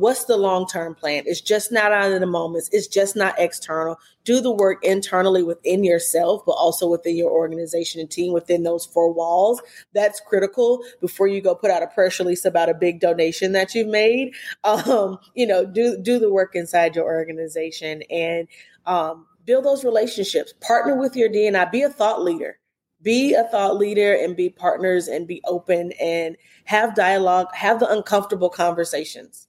what's the long term plan? It's just not out of the moments. It's just not external. Do the work internally within yourself, but also within your organization and team within those four walls. That's critical before you go put out a press release about a big donation that you've made. Um, you know, do do the work inside your organization and um, build those relationships. Partner with your DNI. Be a thought leader be a thought leader and be partners and be open and have dialogue have the uncomfortable conversations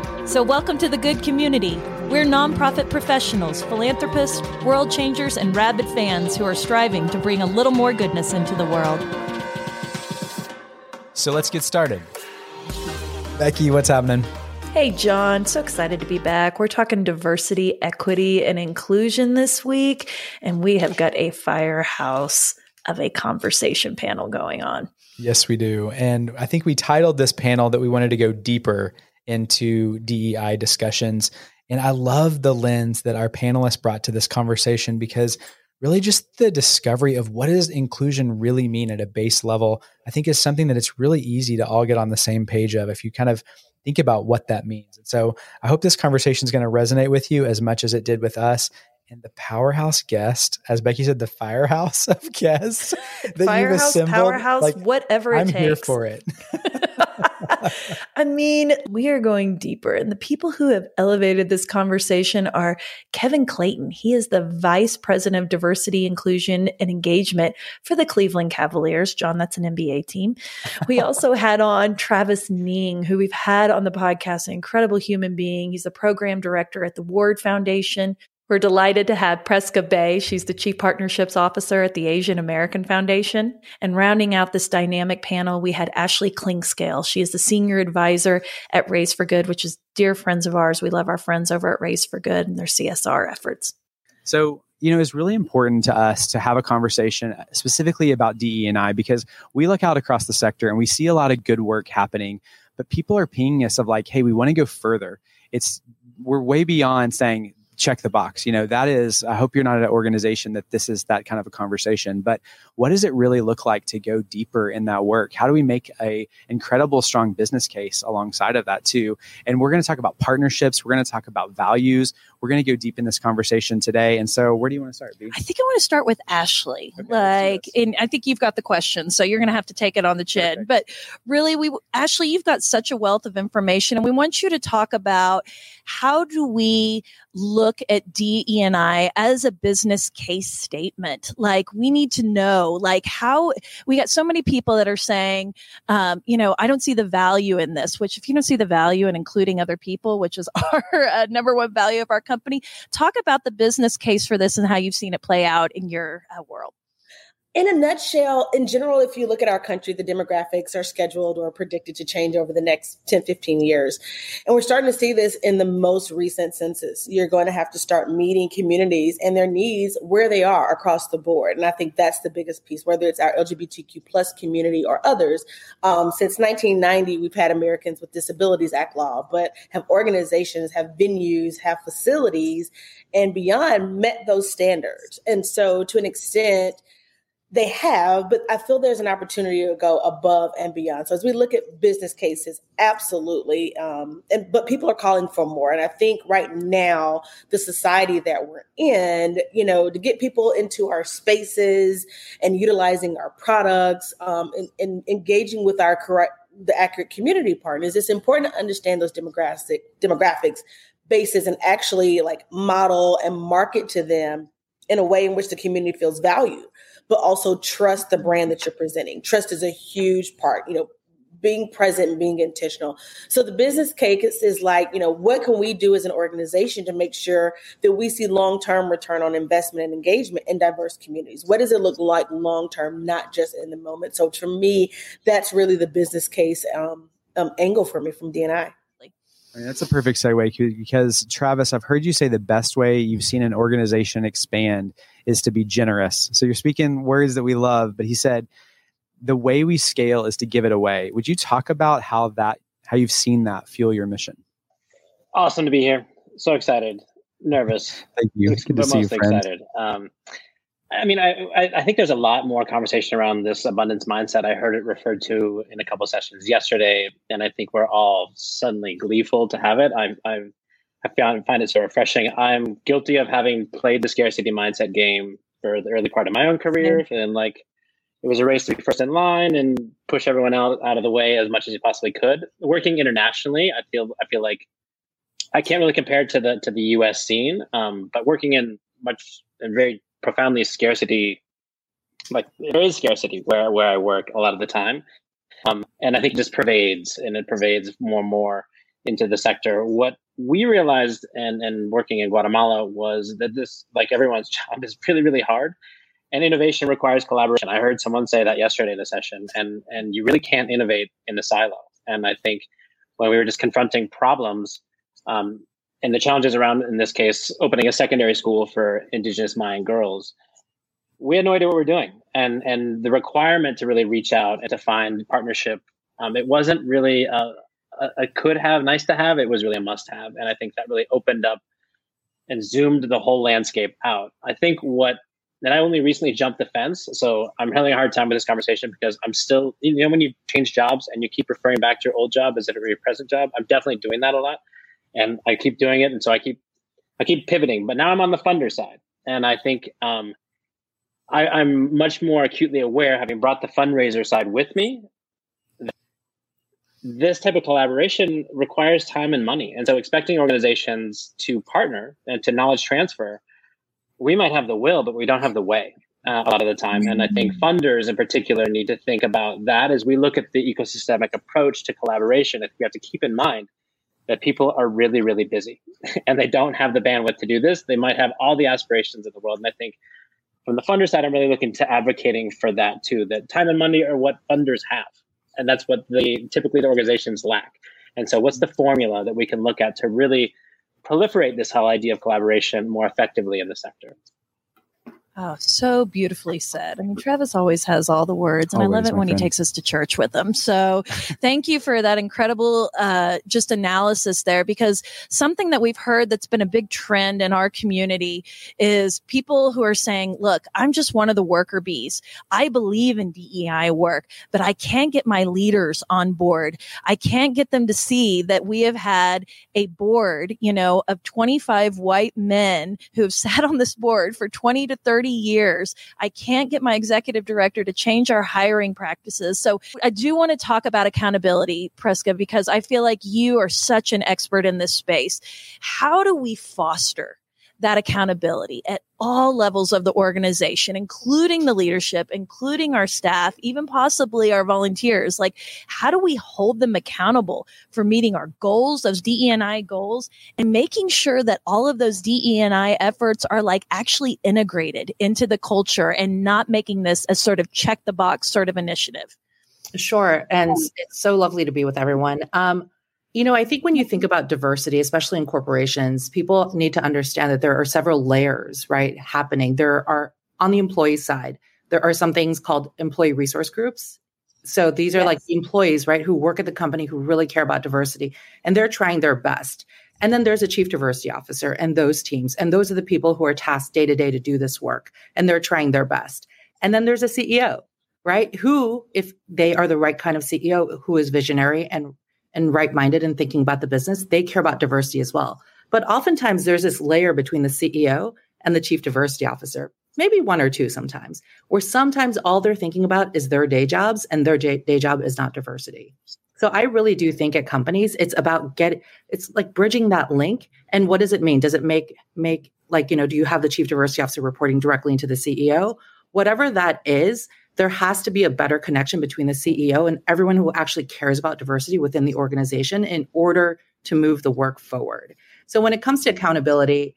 So, welcome to the good community. We're nonprofit professionals, philanthropists, world changers, and rabid fans who are striving to bring a little more goodness into the world. So, let's get started. Becky, what's happening? Hey, John, so excited to be back. We're talking diversity, equity, and inclusion this week, and we have got a firehouse of a conversation panel going on. Yes, we do. And I think we titled this panel that we wanted to go deeper into DEI discussions. And I love the lens that our panelists brought to this conversation because really just the discovery of what does inclusion really mean at a base level, I think is something that it's really easy to all get on the same page of if you kind of think about what that means. And so I hope this conversation is going to resonate with you as much as it did with us and the powerhouse guest, as Becky said, the firehouse of guests that firehouse, you've assembled. Powerhouse, like, whatever I'm takes. here for it. I mean, we are going deeper, and the people who have elevated this conversation are Kevin Clayton. He is the vice president of diversity, inclusion, and engagement for the Cleveland Cavaliers. John, that's an NBA team. We also had on Travis Ning, who we've had on the podcast, an incredible human being. He's the program director at the Ward Foundation, we're delighted to have Prisca Bae. She's the Chief Partnerships Officer at the Asian American Foundation. And rounding out this dynamic panel, we had Ashley Clinkscale. She is the Senior Advisor at Raise for Good, which is dear friends of ours. We love our friends over at Raise for Good and their CSR efforts. So, you know, it's really important to us to have a conversation specifically about DE&I because we look out across the sector and we see a lot of good work happening, but people are pinging us of like, hey, we want to go further. It's we're way beyond saying check the box. You know, that is, I hope you're not at an organization that this is that kind of a conversation, but what does it really look like to go deeper in that work? How do we make a incredible strong business case alongside of that too? And we're going to talk about partnerships. We're going to talk about values. We're going to go deep in this conversation today. And so where do you want to start? B? I think I want to start with Ashley. Okay, like, and I think you've got the question, so you're going to have to take it on the chin. Okay. But really, we, Ashley, you've got such a wealth of information and we want you to talk about how do we look at DE&I as a business case statement? Like we need to know, like how we got so many people that are saying, um, you know, I don't see the value in this, which if you don't see the value in including other people, which is our uh, number one value of our company, talk about the business case for this and how you've seen it play out in your uh, world in a nutshell, in general, if you look at our country, the demographics are scheduled or predicted to change over the next 10, 15 years. And we're starting to see this in the most recent census. You're going to have to start meeting communities and their needs where they are across the board. And I think that's the biggest piece, whether it's our LGBTQ plus community or others. Um, since 1990, we've had Americans with Disabilities Act law, but have organizations, have venues, have facilities, and beyond met those standards. And so to an extent, they have, but I feel there's an opportunity to go above and beyond. So as we look at business cases, absolutely, um, and but people are calling for more. And I think right now, the society that we're in, you know, to get people into our spaces and utilizing our products um, and, and engaging with our correct the accurate community partners, it's important to understand those demographic demographics bases and actually like model and market to them in a way in which the community feels valued but also trust the brand that you're presenting. Trust is a huge part, you know, being present and being intentional. So the business case is like, you know, what can we do as an organization to make sure that we see long-term return on investment and engagement in diverse communities? What does it look like long-term, not just in the moment? So for me, that's really the business case um, um, angle for me from DNI. I mean, that's a perfect segue because Travis, I've heard you say the best way you've seen an organization expand is to be generous. So you're speaking words that we love, but he said the way we scale is to give it away. Would you talk about how that how you've seen that fuel your mission? Awesome to be here. So excited. Nervous. Thank you. Good to see you, friend. excited. Um, I mean, I, I think there's a lot more conversation around this abundance mindset. I heard it referred to in a couple sessions yesterday, and I think we're all suddenly gleeful to have it. I've, I've I found find it so refreshing. I'm guilty of having played the scarcity mindset game for the early part of my own career, and like it was a race to be first in line and push everyone out out of the way as much as you possibly could. Working internationally, I feel I feel like I can't really compare it to the to the U.S. scene, um, but working in much in very profoundly scarcity like there is scarcity where where I work a lot of the time. Um, and I think it just pervades and it pervades more and more into the sector. What we realized and and working in Guatemala was that this like everyone's job is really, really hard. And innovation requires collaboration. I heard someone say that yesterday in a session, and and you really can't innovate in the silo. And I think when we were just confronting problems, um, and the challenges around, in this case, opening a secondary school for Indigenous Mayan girls, we had no idea what we are doing. And and the requirement to really reach out and to find partnership, um, it wasn't really a, a, a, could have, nice to have. It was really a must have. And I think that really opened up and zoomed the whole landscape out. I think what and I only recently jumped the fence, so I'm having a hard time with this conversation because I'm still, you know, when you change jobs and you keep referring back to your old job as if it were your present job, I'm definitely doing that a lot and I keep doing it, and so I keep I keep pivoting. But now I'm on the funder side, and I think um, I, I'm much more acutely aware, having brought the fundraiser side with me. This type of collaboration requires time and money, and so expecting organizations to partner and to knowledge transfer, we might have the will, but we don't have the way. Uh, a lot of the time. And I think mm-hmm. funders in particular need to think about that as we look at the ecosystemic approach to collaboration. I think We have to keep in mind that people are really, really busy and they don't have the bandwidth to do this. They might have all the aspirations of the world. And I think from the funder side, I'm really looking to advocating for that too, that time and money are what funders have. And that's what the typically the organizations lack. And so what's the formula that we can look at to really proliferate this whole idea of collaboration more effectively in the sector? Oh, so beautifully said. I mean, Travis always has all the words, and always, I love it when friend. he takes us to church with them. So, thank you for that incredible uh, just analysis there. Because something that we've heard that's been a big trend in our community is people who are saying, "Look, I'm just one of the worker bees. I believe in DEI work, but I can't get my leaders on board. I can't get them to see that we have had a board, you know, of 25 white men who have sat on this board for 20 to 30." 30 years. I can't get my executive director to change our hiring practices. So I do want to talk about accountability, Prisca, because I feel like you are such an expert in this space. How do we foster that accountability at all levels of the organization, including the leadership, including our staff, even possibly our volunteers. Like, how do we hold them accountable for meeting our goals, those DEI goals, and making sure that all of those DEI efforts are like actually integrated into the culture and not making this a sort of check the box sort of initiative? Sure. And it's so lovely to be with everyone. Um, you know, I think when you think about diversity, especially in corporations, people need to understand that there are several layers, right, happening. There are on the employee side, there are some things called employee resource groups. So these are yes. like employees, right, who work at the company who really care about diversity and they're trying their best. And then there's a chief diversity officer and those teams. And those are the people who are tasked day to day to do this work and they're trying their best. And then there's a CEO, right? Who, if they are the right kind of CEO who is visionary and and right minded and thinking about the business, they care about diversity as well. But oftentimes there's this layer between the CEO and the chief diversity officer, maybe one or two sometimes, where sometimes all they're thinking about is their day jobs and their day job is not diversity. So I really do think at companies, it's about get it's like bridging that link. And what does it mean? Does it make, make like, you know, do you have the chief diversity officer reporting directly into the CEO? Whatever that is, there has to be a better connection between the CEO and everyone who actually cares about diversity within the organization in order to move the work forward. So when it comes to accountability,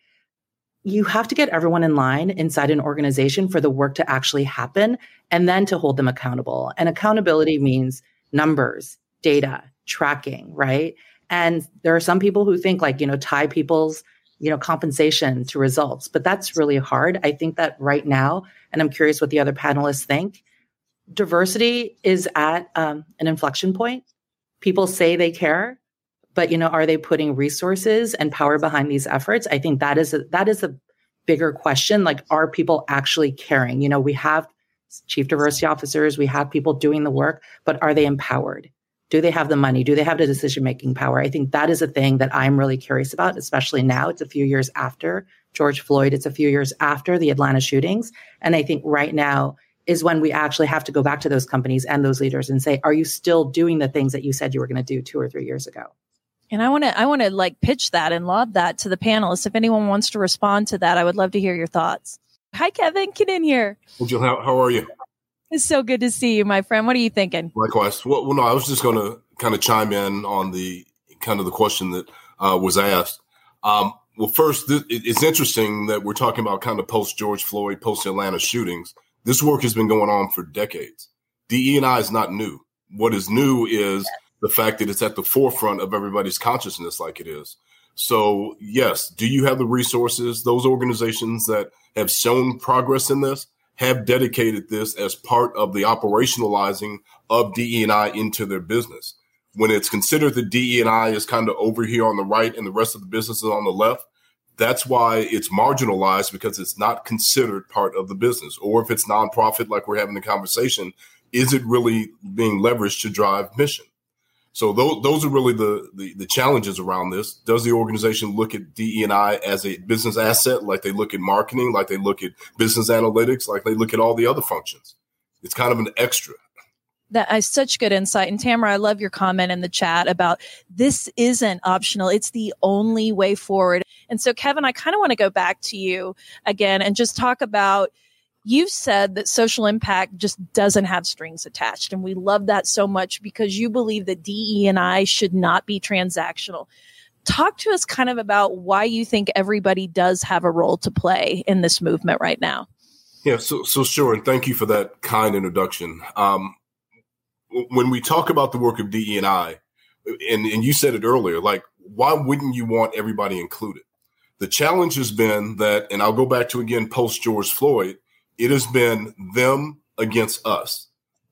you have to get everyone in line inside an organization for the work to actually happen and then to hold them accountable. And accountability means numbers, data, tracking, right? And there are some people who think like, you know, tie people's, you know, compensation to results, but that's really hard. I think that right now, and I'm curious what the other panelists think, diversity is at um, an inflection point. People say they care, but you know, are they putting resources and power behind these efforts? I think that is a, that is a bigger question. Like, are people actually caring? You know, we have chief diversity officers, we have people doing the work, but are they empowered? Do they have the money? Do they have the decision making power? I think that is a thing that I'm really curious about, especially now. It's a few years after George Floyd, it's a few years after the Atlanta shootings. And I think right now is when we actually have to go back to those companies and those leaders and say, are you still doing the things that you said you were going to do two or three years ago? And I want to, I want to like pitch that and lob that to the panelists. If anyone wants to respond to that, I would love to hear your thoughts. Hi, Kevin. Get in here. Jill, how, how are you? It's so good to see you, my friend. What are you thinking? Likewise. Well, well no, I was just going to kind of chime in on the kind of the question that uh, was asked. Um, well, first, th- it's interesting that we're talking about kind of post George Floyd, post Atlanta shootings. This work has been going on for decades. DE and I is not new. What is new is the fact that it's at the forefront of everybody's consciousness, like it is. So, yes, do you have the resources? Those organizations that have shown progress in this have dedicated this as part of the operationalizing of DE&I into their business. When it's considered that DE&I is kind of over here on the right and the rest of the business is on the left, that's why it's marginalized because it's not considered part of the business. Or if it's nonprofit, like we're having the conversation, is it really being leveraged to drive mission? So those, those are really the, the, the challenges around this. Does the organization look at DE&I as a business asset, like they look at marketing, like they look at business analytics, like they look at all the other functions? It's kind of an extra. That is such good insight. And Tamara, I love your comment in the chat about this isn't optional. It's the only way forward. And so, Kevin, I kind of want to go back to you again and just talk about you've said that social impact just doesn't have strings attached. And we love that so much because you believe that DE and I should not be transactional. Talk to us kind of about why you think everybody does have a role to play in this movement right now. Yeah, so so sure, and thank you for that kind introduction. Um, when we talk about the work of DE and I, and and you said it earlier, like why wouldn't you want everybody included? The challenge has been that, and I'll go back to again post George Floyd it has been them against us.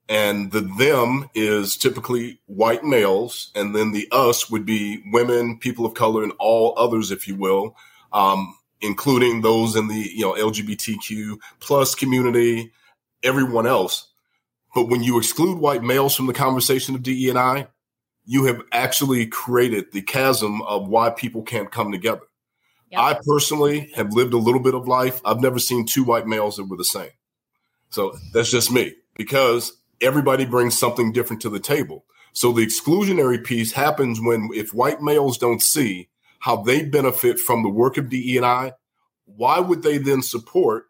And the them is typically white males, and then the us would be women, people of color, and all others, if you will, um, including those in the you know LGBTQ plus community, everyone else. But when you exclude white males from the conversation of DE and I, you have actually created the chasm of why people can't come together. I personally have lived a little bit of life. I've never seen two white males that were the same. So that's just me because everybody brings something different to the table. So the exclusionary piece happens when if white males don't see how they benefit from the work of DE&I, why would they then support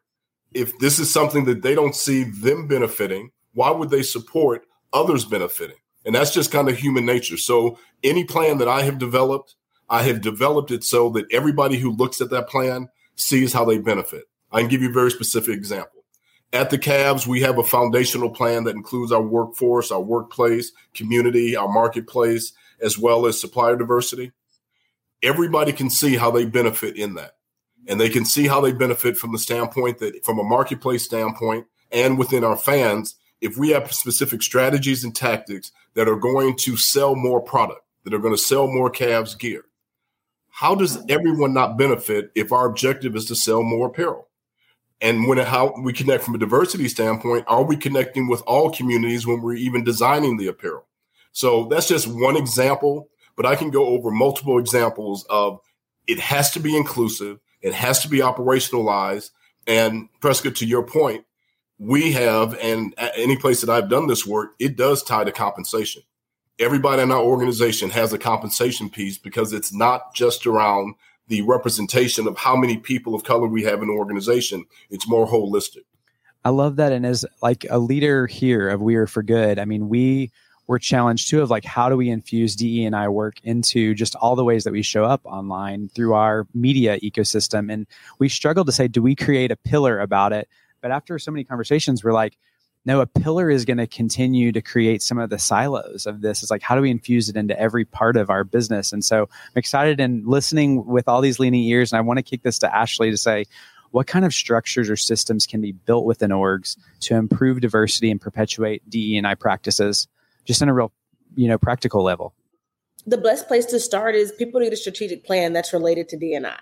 if this is something that they don't see them benefiting? Why would they support others benefiting? And that's just kind of human nature. So any plan that I have developed I have developed it so that everybody who looks at that plan sees how they benefit. I can give you a very specific example. At the Cavs, we have a foundational plan that includes our workforce, our workplace, community, our marketplace, as well as supplier diversity. Everybody can see how they benefit in that. And they can see how they benefit from the standpoint that, from a marketplace standpoint, and within our fans, if we have specific strategies and tactics that are going to sell more product, that are going to sell more Cavs gear, how does everyone not benefit if our objective is to sell more apparel? And when how we connect from a diversity standpoint, are we connecting with all communities when we're even designing the apparel? So that's just one example, but I can go over multiple examples of it has to be inclusive, it has to be operationalized. And Prisca, to your point, we have, and any place that I've done this work, it does tie to compensation everybody in our organization has a compensation piece because it's not just around the representation of how many people of color we have in the organization. It's more holistic. I love that. And as like a leader here of We Are for Good, I mean, we were challenged too of like how do we infuse DE and I work into just all the ways that we show up online through our media ecosystem. And we struggled to say, do we create a pillar about it? But after so many conversations, we're like, no, a pillar is going to continue to create some of the silos of this. It's like, how do we infuse it into every part of our business? And so I'm excited and listening with all these leaning ears. And I want to kick this to Ashley to say, what kind of structures or systems can be built within orgs to improve diversity and perpetuate DE and I practices just in a real, you know, practical level? The best place to start is people need a strategic plan that's related to DNI.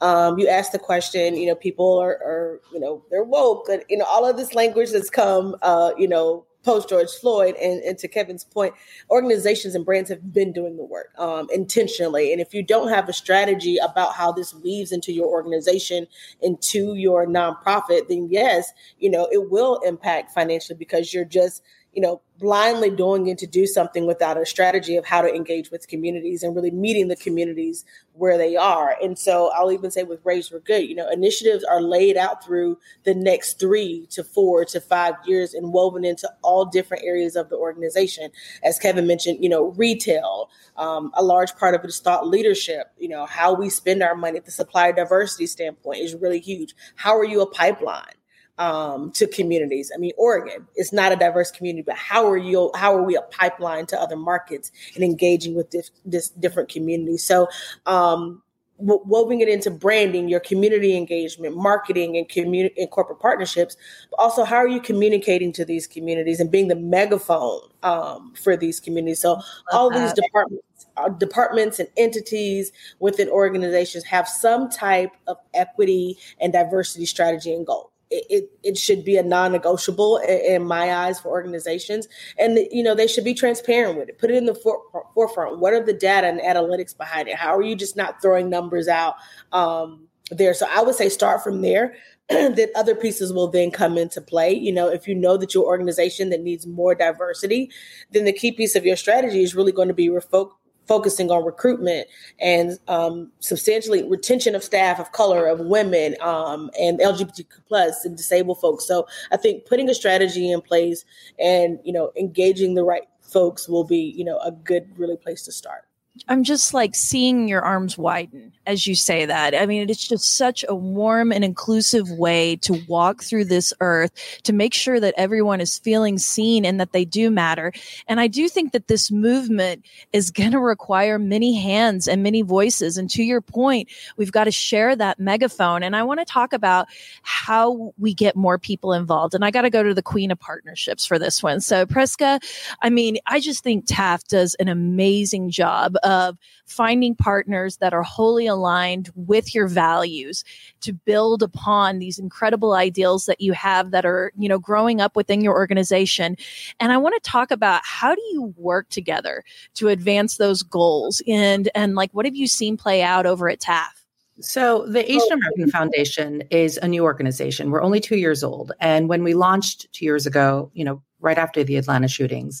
Um, you ask the question, you know, people are, are, you know, they're woke, and you know, all of this language that's come, uh, you know, post George Floyd, and, and, to Kevin's point, organizations and brands have been doing the work um, intentionally. And if you don't have a strategy about how this weaves into your organization, into your nonprofit, then yes, you know, it will impact financially because you're just you know, blindly going it to do something without a strategy of how to engage with communities and really meeting the communities where they are. And so I'll even say with Raise for Good, you know, initiatives are laid out through the next three to four to five years and woven into all different areas of the organization. As Kevin mentioned, you know, retail, um, a large part of it is thought leadership, you know, how we spend our money, the supply diversity standpoint is really huge. How are you a pipeline? Um, to communities. I mean, Oregon is not a diverse community, but how are you? How are we a pipeline to other markets and engaging with this, this different communities? So, um, woven it into branding, your community engagement, marketing, and community and corporate partnerships. But also, how are you communicating to these communities and being the megaphone um, for these communities? So, all these departments, uh, departments and entities within organizations have some type of equity and diversity strategy and goal it, it should be a non-negotiable in, my eyes for organizations. And you know they should be transparent with it. Put it in the for, forefront. What are the data and analytics behind it? How are you just not throwing numbers out um, there? So i would say start from there that other pieces will then come into play. You know if you know that your organization that needs more diversity then the key piece of your strategy is really going to be refocused focusing on recruitment and um, substantially retention of staff of color, of women, um, and LGBTQ plus and disabled folks. So I think putting a strategy in place and you know engaging the right folks will be you know a good really place to start. I'm just like seeing your arms widen as you say that. I mean, it's just such a warm and inclusive way to walk through this earth to make sure that everyone is feeling seen and that they do matter. And I do think that this movement is going to require many hands and many voices. And to your point, we've got to share that megaphone. And I want to talk about how we get more people involved. And I got to go to the queen of partnerships for this one. So Prisca, I mean, I just think TAAF does an amazing job of finding partners that are wholly aligned with your values to build upon these incredible ideals that you have that are, you know, growing up within your organization. And I want to talk about how do you work together to advance those goals and and like what have you seen play out over at TAAF? So, the Asian American Foundation is a new organization. We're only two years old. And when we launched two years ago, you know, right after the Atlanta shootings,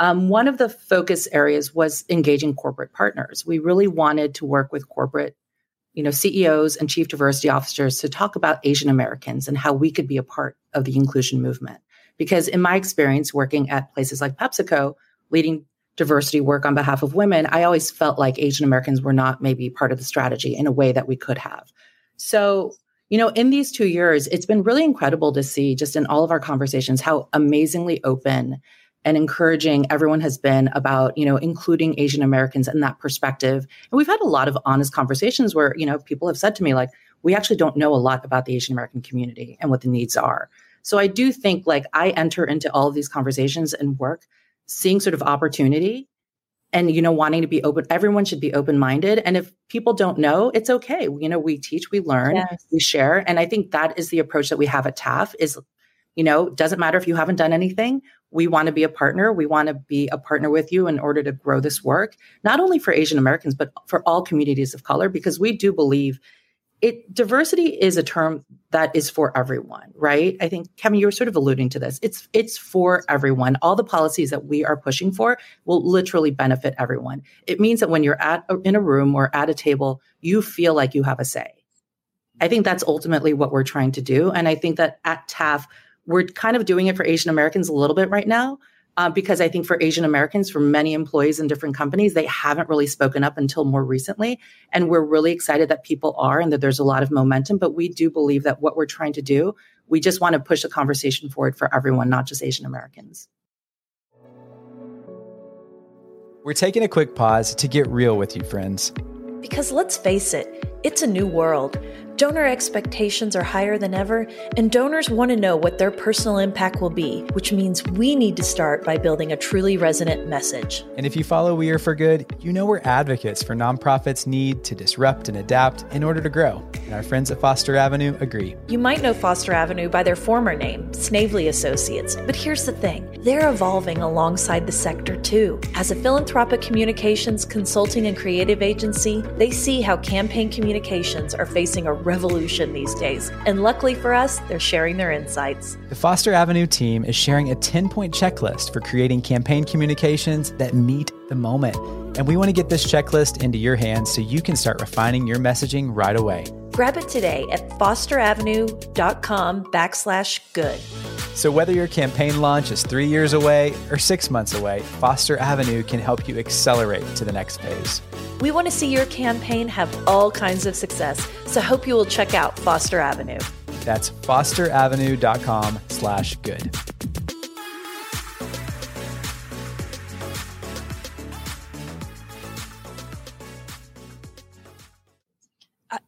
um, one of the focus areas was engaging corporate partners. We really wanted to work with corporate, you know, CEOs and chief diversity officers to talk about Asian Americans and how we could be a part of the inclusion movement. Because in my experience working at places like PepsiCo, leading diversity work on behalf of women, I always felt like Asian Americans were not maybe part of the strategy in a way that we could have. So, you know, in these two years, it's been really incredible to see just in all of our conversations how amazingly open and encouraging everyone has been about, you know, including Asian Americans in that perspective. And we've had a lot of honest conversations where, you know, people have said to me, like, we actually don't know a lot about the Asian American community and what the needs are. So I do think like I enter into all of these conversations and work seeing sort of opportunity and you know wanting to be open everyone should be open minded and if people don't know it's okay you know we teach we learn yes. we share and i think that is the approach that we have at taf is you know it doesn't matter if you haven't done anything we want to be a partner. We want to be a partner with you in order to grow this work, not only for Asian Americans, but for all communities of color, because we do believe it diversity is a term that is for everyone, right? I think Kevin, you were sort of alluding to this. It's it's for everyone. All the policies that we are pushing for will literally benefit everyone. It means that when you're at in a room or at a table, you feel like you have a say. I think that's ultimately what we're trying to do. And I think that at TAAF, we're kind of doing it for Asian Americans a little bit right now. Uh, because I think for Asian Americans, for many employees in different companies, they haven't really spoken up until more recently. And we're really excited that people are and that there's a lot of momentum. But we do believe that what we're trying to do, we just want to push the conversation forward for everyone, not just Asian Americans. We're taking a quick pause to get real with you, friends. Because let's face it, it's a new world. Donor expectations are higher than ever, and donors want to know what their personal impact will be, which means we need to start by building a truly resonant message. And if you follow We Are for Good, you know we're advocates for nonprofits' need to disrupt and adapt in order to grow. And our friends at Foster Avenue agree. You might know Foster Avenue by their former name, Snavely Associates, but here's the thing they're evolving alongside the sector too. As a philanthropic communications consulting and creative agency, they see how campaign communications are facing a revolution these days. And luckily for us, they're sharing their insights. The Foster Avenue team is sharing a 10 point checklist for creating campaign communications that meet the moment. And we want to get this checklist into your hands so you can start refining your messaging right away. Grab it today at fosteravenue.com backslash good. So whether your campaign launch is three years away or six months away, Foster Avenue can help you accelerate to the next phase. We want to see your campaign have all kinds of success, so hope you will check out Foster Avenue. That's fosteravenue.com slash good.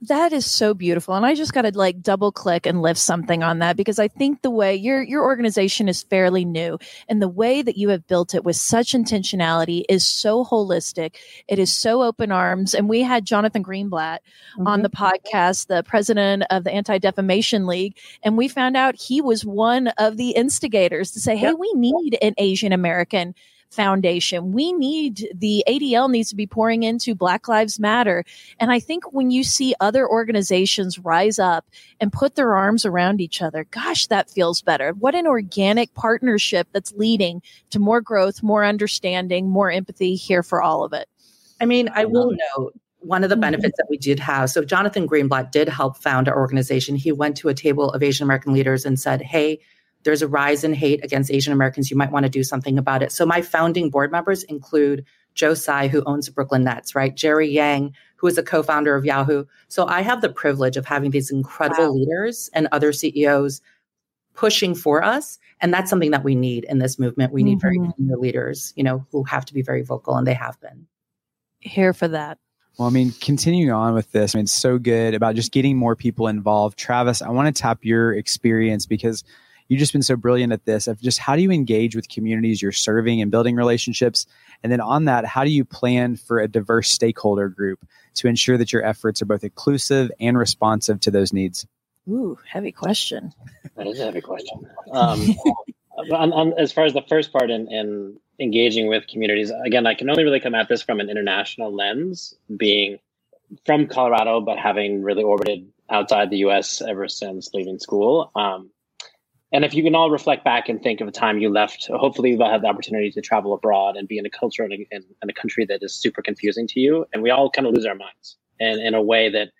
That is so beautiful and i just got to like double click and lift something on that because i think the way your your organization is fairly new and the way that you have built it with such intentionality is so holistic it is so open arms and we had jonathan greenblatt mm-hmm. on the podcast the president of the anti-defamation league and we found out he was one of the instigators to say hey yep. we need an asian american foundation. We need the ADL needs to be pouring into Black Lives Matter. And I think when you see other organizations rise up and put their arms around each other, gosh, that feels better. What an organic partnership that's leading to more growth, more understanding, more empathy here for all of it. I mean, I will note one of the mm-hmm. benefits that we did have. So Jonathan Greenblatt did help found our organization. He went to a table of Asian American leaders and said, Hey, there's a rise in hate against Asian Americans. You might want to do something about it. So my founding board members include Joe Tsai, who owns the Brooklyn Nets, right? Jerry Yang, who is a co-founder of Yahoo. So I have the privilege of having these incredible wow. leaders and other CEOs pushing for us. And that's something that we need in this movement. We need mm-hmm. very senior leaders, you know, who have to be very vocal, and they have been. Here for that. Well, I mean, continuing on with this, I mean, it's so good about just getting more people involved. Travis, I want to tap your experience because you've just been so brilliant at this of just how do you engage with communities you're serving and building relationships? And then on that how do you plan for a diverse stakeholder group to ensure that your efforts are both inclusive and responsive to those needs? Ooh heavy question. That is a heavy question. Um, on, on, as far as the first part in, in engaging with communities again i can only really come at this from an international lens being from colorado but having really orbited outside the us ever since leaving school. Um, and if you can all reflect back and think of a time you left, hopefully you'll have the opportunity to travel abroad and be in a culture and a, in, in a country that is super confusing to you. And we all kind of lose our minds and in a way that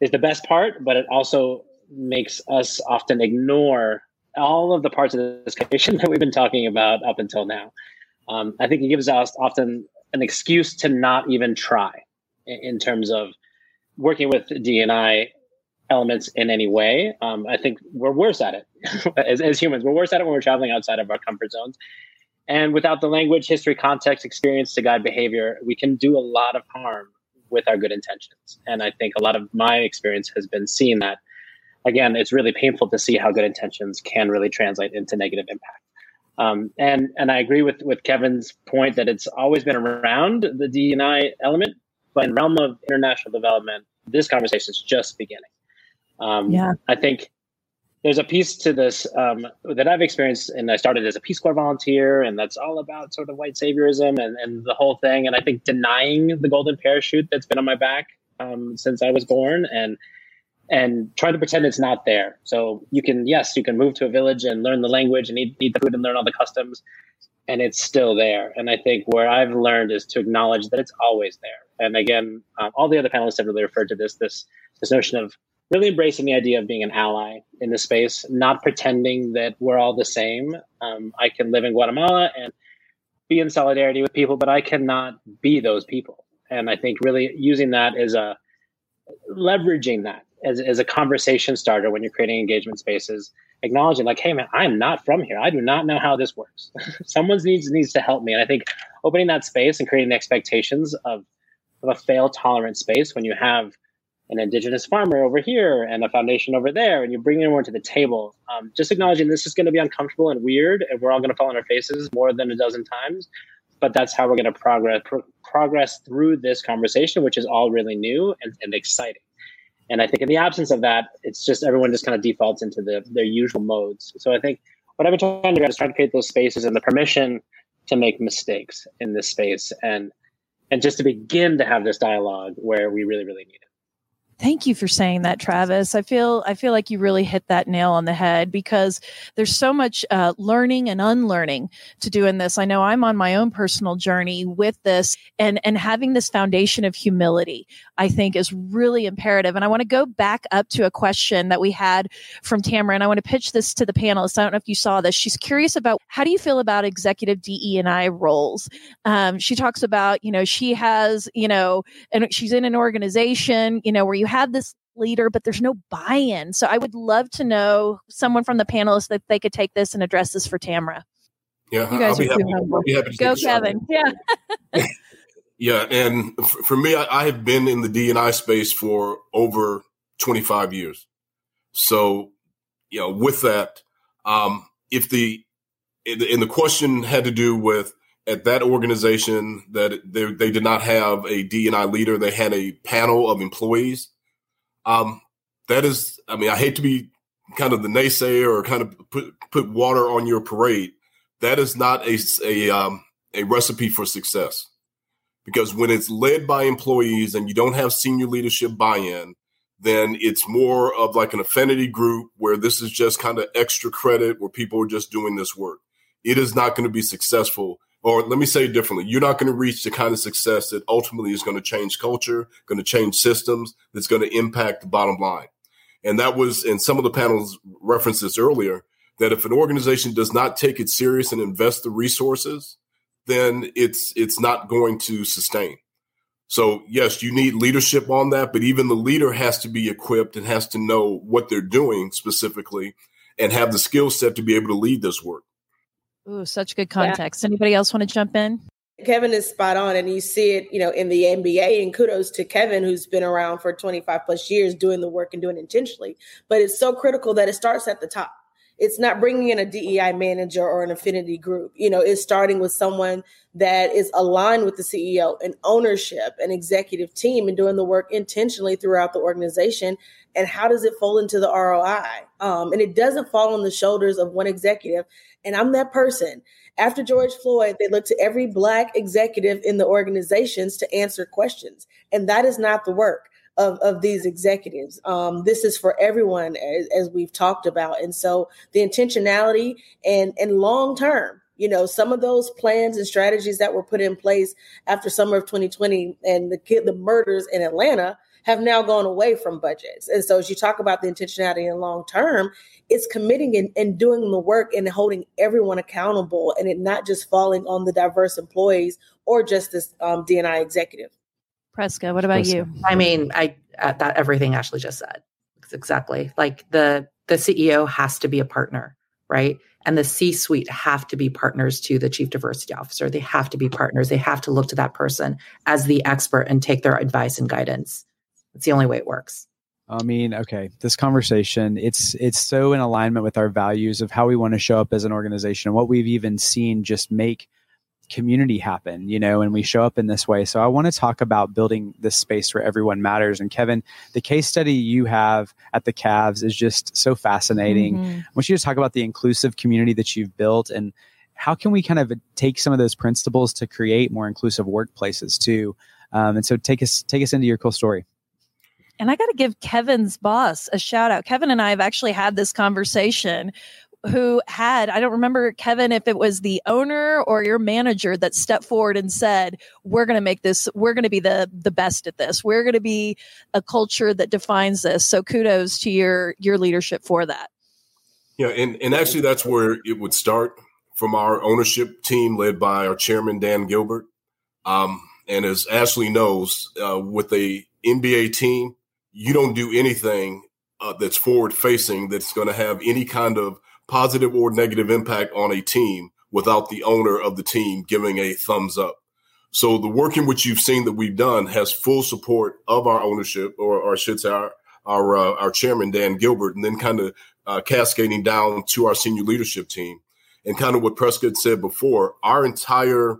is the best part, but it also makes us often ignore all of the parts of this conversation that we've been talking about up until now. Um, I think it gives us often an excuse to not even try in, in terms of working with DNI elements in any way. Um, I think we're worse at it as, as humans. We're worse at it when we're traveling outside of our comfort zones. And without the language, history, context, experience to guide behavior, we can do a lot of harm with our good intentions. And I think a lot of my experience has been seeing that. Again, it's really painful to see how good intentions can really translate into negative impact. Um, and and I agree with with Kevin's point that it's always been around the DNI element, but in realm of international development, this conversation is just beginning. Um, yeah. I think there's a piece to this um, that I've experienced, and I started as a Peace Corps volunteer, and that's all about sort of white saviorism and, and the whole thing. And I think denying the golden parachute that's been on my back um, since I was born, and and trying to pretend it's not there. So you can, yes, you can move to a village and learn the language and eat, eat the food and learn all the customs, and it's still there. And I think where I've learned is to acknowledge that it's always there. And again, um, all the other panelists have really referred to this this this notion of really embracing the idea of being an ally in the space, not pretending that we're all the same. Um, I can live in Guatemala and be in solidarity with people, but I cannot be those people. And I think really using that as a leveraging that as, as a conversation starter when you're creating engagement spaces, acknowledging like, hey man, I'm not from here. I do not know how this works. Someone needs needs to help me. And I think opening that space and creating the expectations of, of a fail tolerant space when you have an indigenous farmer over here and a foundation over there, and you bring everyone to the table. Um, just acknowledging this is going to be uncomfortable and weird, and we're all going to fall on our faces more than a dozen times. But that's how we're going to progress pro- progress through this conversation, which is all really new and, and exciting. And I think in the absence of that, it's just everyone just kind of defaults into the, their usual modes. So I think what I've been trying to do is try to create those spaces and the permission to make mistakes in this space and and just to begin to have this dialogue where we really, really need it. Thank you for saying that, Travis. I feel I feel like you really hit that nail on the head because there's so much uh, learning and unlearning to do in this. I know I'm on my own personal journey with this, and and having this foundation of humility, I think, is really imperative. And I want to go back up to a question that we had from Tamara, and I want to pitch this to the panelists. I don't know if you saw this. She's curious about how do you feel about executive DE and I roles. Um, she talks about you know she has you know and she's in an organization you know where you have this leader, but there's no buy in. So I would love to know someone from the panelists that they could take this and address this for Tamara. Yeah, you guys I'll, be happy, I'll be happy. Go, Kevin. Yeah. yeah, and for me, I, I have been in the D and I space for over 25 years. So, you know, with that, um, if the and the question had to do with at that organization that they, they did not have a D&I leader. They had a panel of employees. Um, that is, I mean, I hate to be kind of the naysayer or kind of put, put water on your parade. That is not a, a, um, a recipe for success because when it's led by employees and you don't have senior leadership buy-in, then it's more of like an affinity group where this is just kind of extra credit where people are just doing this work. It is not going to be successful or let me say it differently you're not going to reach the kind of success that ultimately is going to change culture going to change systems that's going to impact the bottom line. And that was in some of the panels references earlier that if an organization does not take it serious and invest the resources then it's it's not going to sustain. So yes you need leadership on that but even the leader has to be equipped and has to know what they're doing specifically and have the skill set to be able to lead this work Ooh, such good context. Yeah. Anybody else want to jump in? Kevin is spot on, and you see it, you know, in the NBA. And kudos to Kevin, who's been around for 25 plus years doing the work and doing it intentionally. But it's so critical that it starts at the top. It's not bringing in a DEI manager or an affinity group. You know, it's starting with someone that is aligned with the CEO and ownership and executive team and doing the work intentionally throughout the organization. And how does it fall into the ROI? Um, and it doesn't fall on the shoulders of one executive. And I'm that person. After George Floyd, they looked to every Black executive in the organizations to answer questions. And that is not the work of, of these executives. Um, this is for everyone, as, as we've talked about. And so the intentionality and, and long term, you know, some of those plans and strategies that were put in place after summer of 2020 and the the murders in Atlanta have now gone away from budgets. And so as you talk about the intentionality and long term, it's committing and, and, doing the work and holding everyone accountable and it not just falling on the diverse employees or just this um, DNI executive. Prisca, what about you? I mean, I uh, that everything Ashley just said. Exactly. Like the the CEO has to be a partner, right? And the C suite have to be partners to the chief diversity officer. They have to be partners. They have to look to that person as the expert and take their advice and guidance. It's the only way it works. I mean, okay, this conversation, it's it's so in alignment with our values of how we want to show up as an organization and what we've even seen just make community happen, you know, and we show up in this way. So I want to talk about building this space where everyone matters. And Kevin, the case study you have at the Cavs is just so fascinating. Mm-hmm. I want you to talk about the inclusive community that you've built and how can we kind of take some of those principles to create more inclusive workplaces too. Um, and so take us take us into your cool story. And I got to give Kevin's boss a shout out. Kevin and I have actually had this conversation who had, I don't remember, Kevin, if it was the owner or your manager that stepped forward and said, we're going to make this, we're going to be the, the best at this. We're going to be a culture that defines this. So kudos to your, your leadership for that. Yeah. And, and actually that's where it would start from our ownership team led by our chairman, Dan Gilbert. Um, and as Ashley knows, uh, with a NBA team, you don't do anything uh, that's forward facing that's going to have any kind of positive or negative impact on a team without the owner of the team giving a thumbs up. So the work in which you've seen that we've done has full support of our ownership, or, or I should say our our, uh, our chairman Dan Gilbert, and then kind of uh, cascading down to our senior leadership team. And kind of what Prescott said before, our entire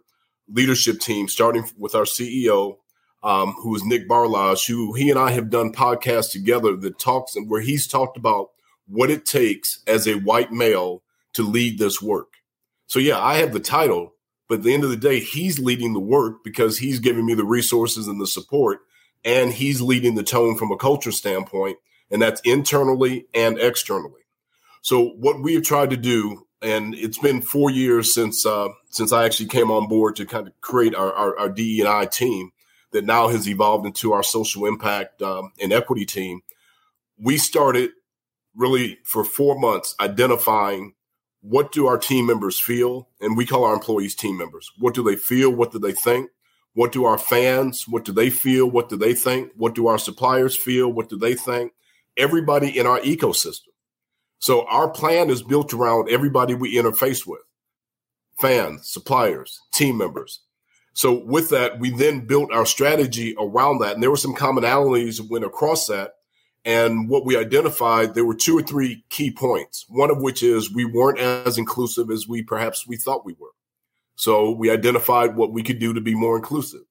leadership team, starting with our CEO, um, who is Nick Barlage, who he and I have done podcasts together that talks and where he's talked about what it takes as a white male to lead this work. So yeah, I have the title, but at the end of the day, he's leading the work because he's giving me the resources and the support, and he's leading the tone from a culture standpoint, and that's internally and externally. So what we have tried to do, and it's been four years since uh, since I actually came on board to kind of create our, our, our DE and I team that now has evolved into our social impact um, and equity team. We started really for four months identifying what do our team members feel, and we call our employees team members. What do they feel? What do they think? What do our fans? What do they feel? What do they think? What do our suppliers feel? What do they think? Everybody in our ecosystem. So our plan is built around everybody we interface with fans, suppliers, team members. So with that, we then built our strategy around that. And there were some commonalities that went across that. And what we identified, there were two or three key points. One of which is we weren't as inclusive as we perhaps we thought we were. So we identified what we could do to be more inclusive.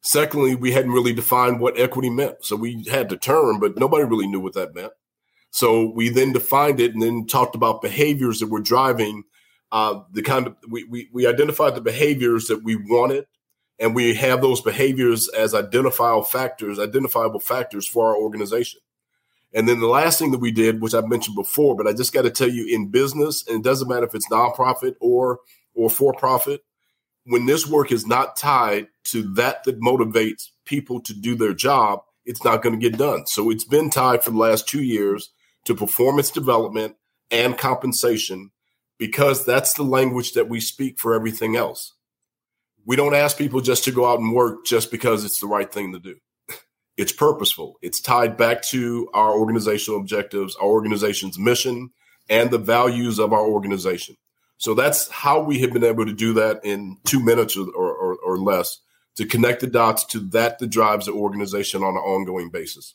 Secondly, we hadn't really defined what equity meant. So we had the term, but nobody really knew what that meant. So we then defined it and then talked about behaviors that were driving uh, the kind of we, we we identified the behaviors that we wanted, and we have those behaviors as identifiable factors, identifiable factors for our organization. And then the last thing that we did, which I've mentioned before, but I just got to tell you, in business, and it doesn't matter if it's nonprofit or or for profit, when this work is not tied to that that motivates people to do their job, it's not going to get done. So it's been tied for the last two years to performance development and compensation because that's the language that we speak for everything else. We don't ask people just to go out and work just because it's the right thing to do. It's purposeful. It's tied back to our organizational objectives, our organization's mission, and the values of our organization. So that's how we have been able to do that in two minutes or, or, or less to connect the dots to that that drives the organization on an ongoing basis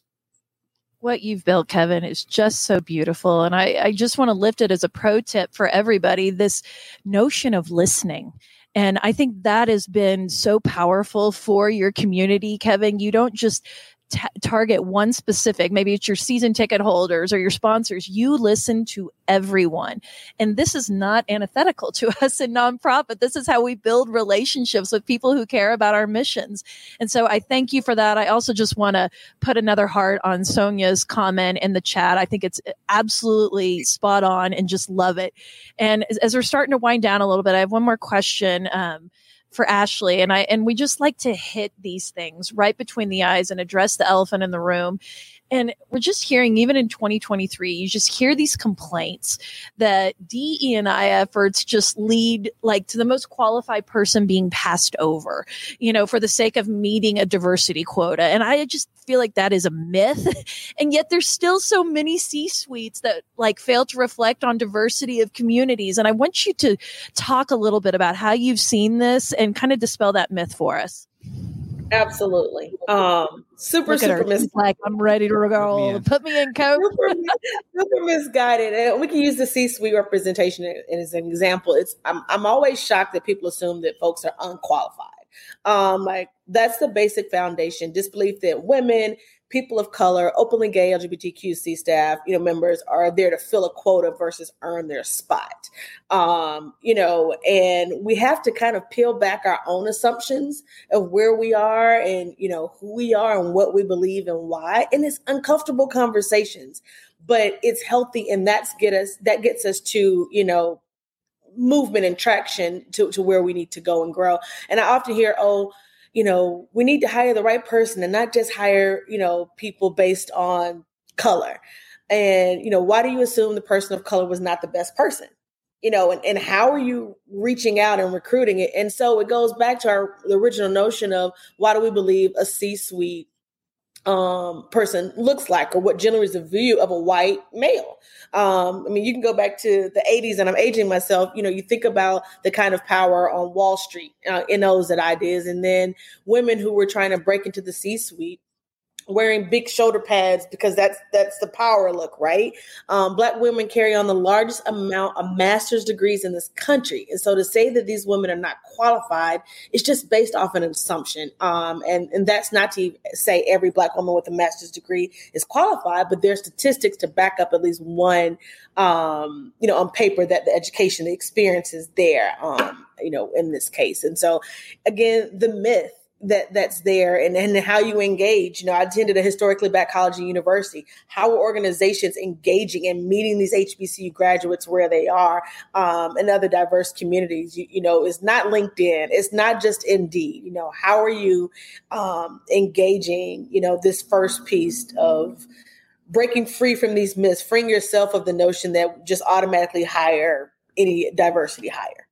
what you've built, Kevin, is just so beautiful. And I, I just want to lift it as a pro tip for everybody this notion of listening. And I think that has been so powerful for your community, Kevin. You don't just t- target one specific, maybe it's your season ticket holders or your sponsors. You listen to everyone. And this is not antithetical to us in nonprofit. This is how we build relationships with people who care about our missions. And so I thank you for that. I also just want to put another heart on Sonia's comment in the chat. I think it's absolutely spot on and just love it. And as, as we're starting to wind down a little bit, I have one more question. Um, for Ashley and I and we just like to hit these things right between the eyes and address the elephant in the room. And we're just hearing, even in 2023, you just hear these complaints that DE and I efforts just lead like to the most qualified person being passed over, you know, for the sake of meeting a diversity quota. And I just feel like that is a myth. and yet there's still so many C suites that like fail to reflect on diversity of communities. And I want you to talk a little bit about how you've seen this and kind of dispel that myth for us. Absolutely. Um, super, Look super misguided. Like I'm ready to go. Put me in, coach. super, super, misguided. And we can use the C-suite representation as an example. It's I'm I'm always shocked that people assume that folks are unqualified. Um, like that's the basic foundation. Disbelief that women, people of color, openly gay LGBTQC staff, you know, members are there to fill a quota versus earn their spot. Um, you know, and we have to kind of peel back our own assumptions of where we are and, you know, who we are and what we believe and why. And it's uncomfortable conversations but it's healthy and that's get us that gets us to you know movement and traction to, to where we need to go and grow and i often hear oh you know we need to hire the right person and not just hire you know people based on color. And you know why do you assume the person of color was not the best person? You know and, and how are you reaching out and recruiting it? And so it goes back to our the original notion of why do we believe a c-suite um, person looks like or what generally is the view of a white male. Um, I mean, you can go back to the 80s and I'm aging myself. You know, you think about the kind of power on Wall Street uh, in those that ideas, and then women who were trying to break into the C suite wearing big shoulder pads because that's that's the power look right? Um, black women carry on the largest amount of master's degrees in this country. And so to say that these women are not qualified is just based off an assumption. Um, and and that's not to say every black woman with a master's degree is qualified but there's statistics to back up at least one um, you know on paper that the education the experience is there um, you know in this case. And so again the myth that that's there and, and how you engage. You know, I attended a historically black college and university. How are organizations engaging and meeting these HBCU graduates where they are um, and other diverse communities? You, you, know, it's not LinkedIn. It's not just Indeed. You know, how are you um, engaging, you know, this first piece of breaking free from these myths, freeing yourself of the notion that just automatically hire any diversity hire.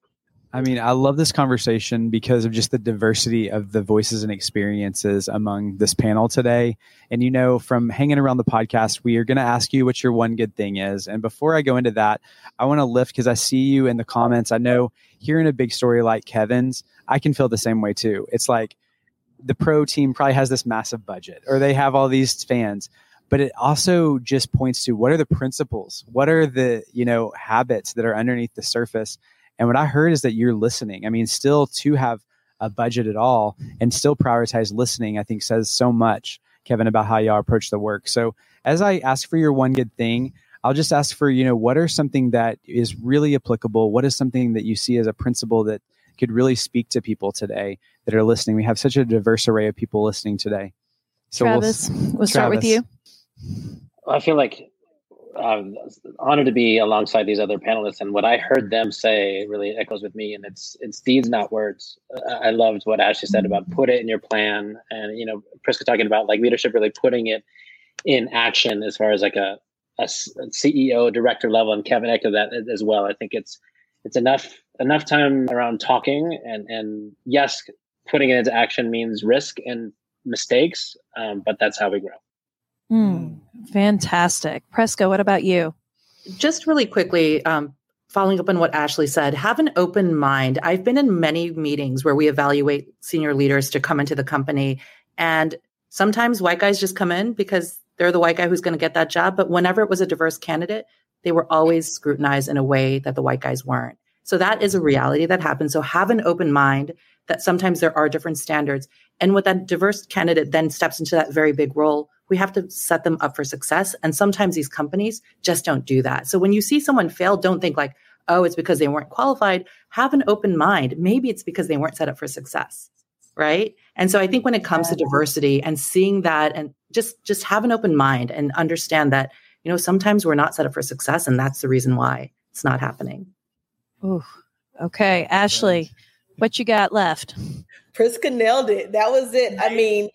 I mean, I love this conversation because of just the diversity of the voices and experiences among this panel today. And, you know, from hanging around the podcast, we are going to ask you what your one good thing is. And before I go into that, I want to lift because I see you in the comments. I know hearing a big story like Kevin's, I can feel the same way too. It's like the pro team probably has this massive budget or they have all these fans but it also just points to what are the principles what are the you know habits that are underneath the surface and what I heard is that you're listening. I mean, still to have a budget at all and still prioritize listening, I think says so much, Kevin, about how y'all approach the work. So as I ask for your one good thing, I'll just ask for, you know, what are something that is really applicable? What is something that you see as a principle that could really speak to people today that are listening? We have such a diverse array of people listening today. So Travis, we'll, we'll start with you. I feel like I'm honored to be alongside these other panelists, and what I heard them say really echoes with me. And it's it's deeds, not words. Uh, I loved what Ashley said about mm-hmm. put it in your plan, and you know, Prisca talking about like leadership, really putting it in action as far as like a, a CEO, director level, and Kevin echoed that as well. I think it's it's enough enough time around talking, and and yes, putting it into action means risk and mistakes, um, but that's how we grow. Mm, fantastic. Prisca, what about you? Just really quickly, um, following up on what Ashley said, have an open mind. I've been in many meetings where we evaluate senior leaders to come into the company. And sometimes white guys just come in because they're the white guy who's going to get that job. But whenever it was a diverse candidate, they were always scrutinized in a way that the white guys weren't. So that is a reality that happens. So have an open mind that sometimes there are different standards. And when that diverse candidate then steps into that very big role, we have to set them up for success. And sometimes these companies just don't do that. So when you see someone fail, don't think like, oh, it's because they weren't qualified. Have an open mind. Maybe it's because they weren't set up for success. Right. And so I think when it comes to diversity and seeing that and just just have an open mind and understand that, you know, sometimes we're not set up for success and that's the reason why it's not happening. Ooh. Okay. Ashley, what you got left? Prisca nailed it. That was it. I mean,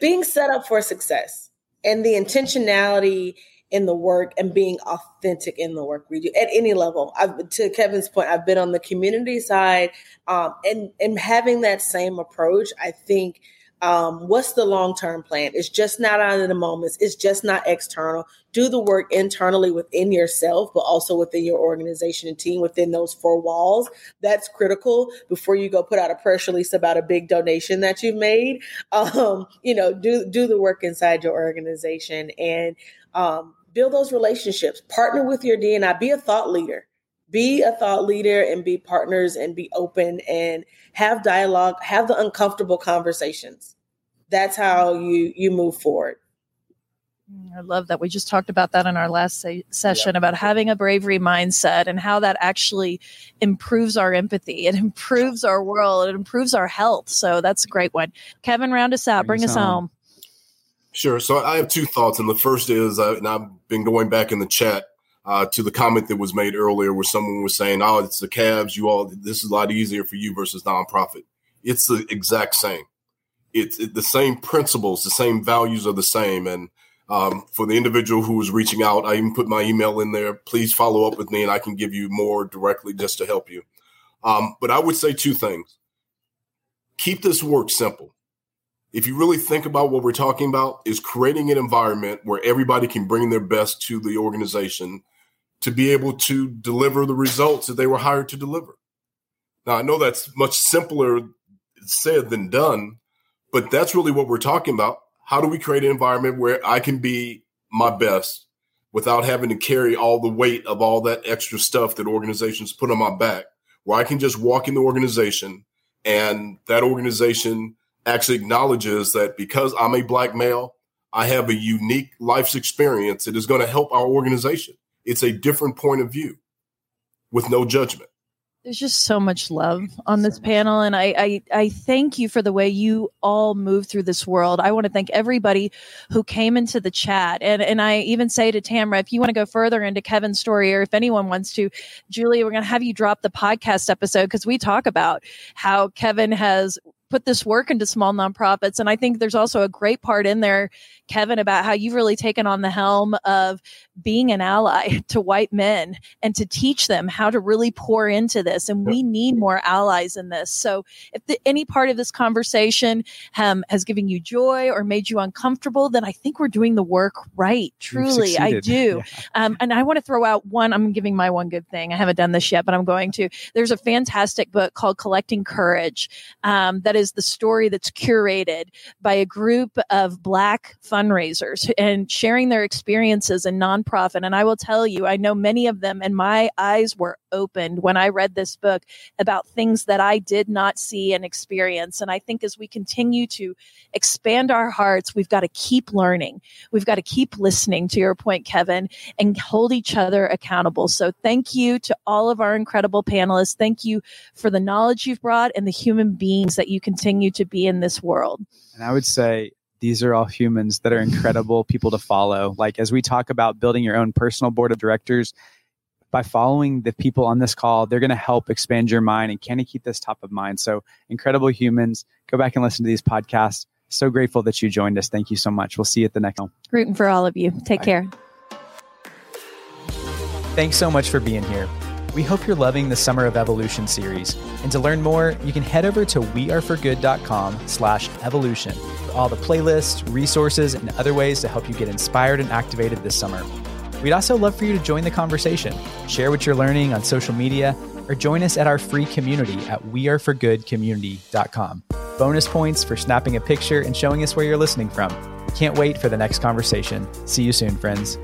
being set up for success and the intentionality in the work and being authentic in the work we do at any level. I've, to Kevin's point, I've been on the community side, um, and and having that same approach, I think um, what's the long term plan? It's just not out of the moments. It's just not external. Do the work internally within yourself, but also within your organization and team within those four walls. That's critical before you go put out a press release about a big donation that you've made. Um, you know, do do the work inside your organization and um, build those relationships. Partner with your DNI. Be a thought leader be a thought leader and be partners and be open and have dialogue have the uncomfortable conversations that's how you you move forward mm, I love that. We just talked about that in our last se- session about having a bravery mindset and how that actually improves our empathy. It improves our world. It improves our health. So that's a great one. Kevin, round us out. Bring, Bring us home. home. Sure. So I have two thoughts, and the first is, uh, and I've been going back in the chat uh, to the comment that was made earlier, where someone was saying, "Oh, it's the Cavs. You all, this is a lot easier for you versus nonprofit." It's the exact same. It's it, the same principles, the same values are the same, and um, for the individual who was reaching out, I even put my email in there. Please follow up with me, and I can give you more directly just to help you. Um, but I would say two things: keep this work simple if you really think about what we're talking about is creating an environment where everybody can bring their best to the organization to be able to deliver the results that they were hired to deliver. Now, I know that's much simpler said than done, but that's really what we're talking about. How do we create an environment where I can be my best without having to carry all the weight of all that extra stuff that organizations put on my back, where I can just walk in the organization and that organization actually acknowledges that because I'm a black male, I have a unique life's experience that is going to help our organization. It's a different point of view with no judgment. There's just so much love on this panel, and I, I, I thank you for the way you all move through this world. I want to thank everybody who came into the chat, and and I even say to Tamara, if you want to go further into Kevin's story, or if anyone wants to, Julia, we're going to have you drop the podcast episode because we talk about how Kevin has put this work into small nonprofits. And I think there's also a great part in there, Kevin, about how you've really taken on the helm of being an ally to white men and to teach them how to really pour into this. And we need more allies in this. So if the, any part of this conversation um, has given you joy or made you uncomfortable, then I think we're doing the work right. Truly, I do. Yeah. Um, and I want to throw out one, I'm giving my one good thing. I haven't done this yet, but I'm going to. There's a fantastic book called Collecting Courage um, that is the story that's curated by a group of Black fundraisers and sharing their experiences in nonprofit. And I will tell you, I know many of them, and my eyes were opened when I read this book about things that I did not see and experience. And I think as we continue to expand our hearts, we've got to keep learning. We've got to keep listening, to your point, Kevin, and hold each other accountable. So thank you to all of our incredible panelists. Thank you for the knowledge you've brought and the human beings that you continue to be in this world. And I would say, these are all humans that are incredible people to follow. Like as we talk about building your own personal board of directors, by following the people on this call, they're going to help expand your mind and kind of keep this top of mind. So, incredible humans. Go back and listen to these podcasts. So grateful that you joined us. Thank you so much. We'll see you at the next one. Rooting for all of you. Take Bye. care. Thanks so much for being here. We hope you're loving the Summer of Evolution series. And to learn more, you can head over to weareforgood.com slash evolution for all the playlists, resources, and other ways to help you get inspired and activated this summer. We'd also love for you to join the conversation, share what you're learning on social media, or join us at our free community at weareforgoodcommunity.com. Bonus points for snapping a picture and showing us where you're listening from. Can't wait for the next conversation. See you soon, friends.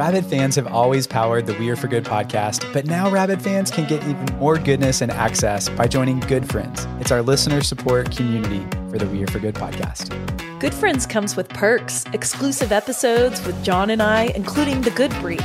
Rabid fans have always powered the We Are for Good podcast, but now Rabid fans can get even more goodness and access by joining Good Friends. It's our listener support community for the We Are for Good podcast. Good Friends comes with perks, exclusive episodes with John and I, including the Good Brief,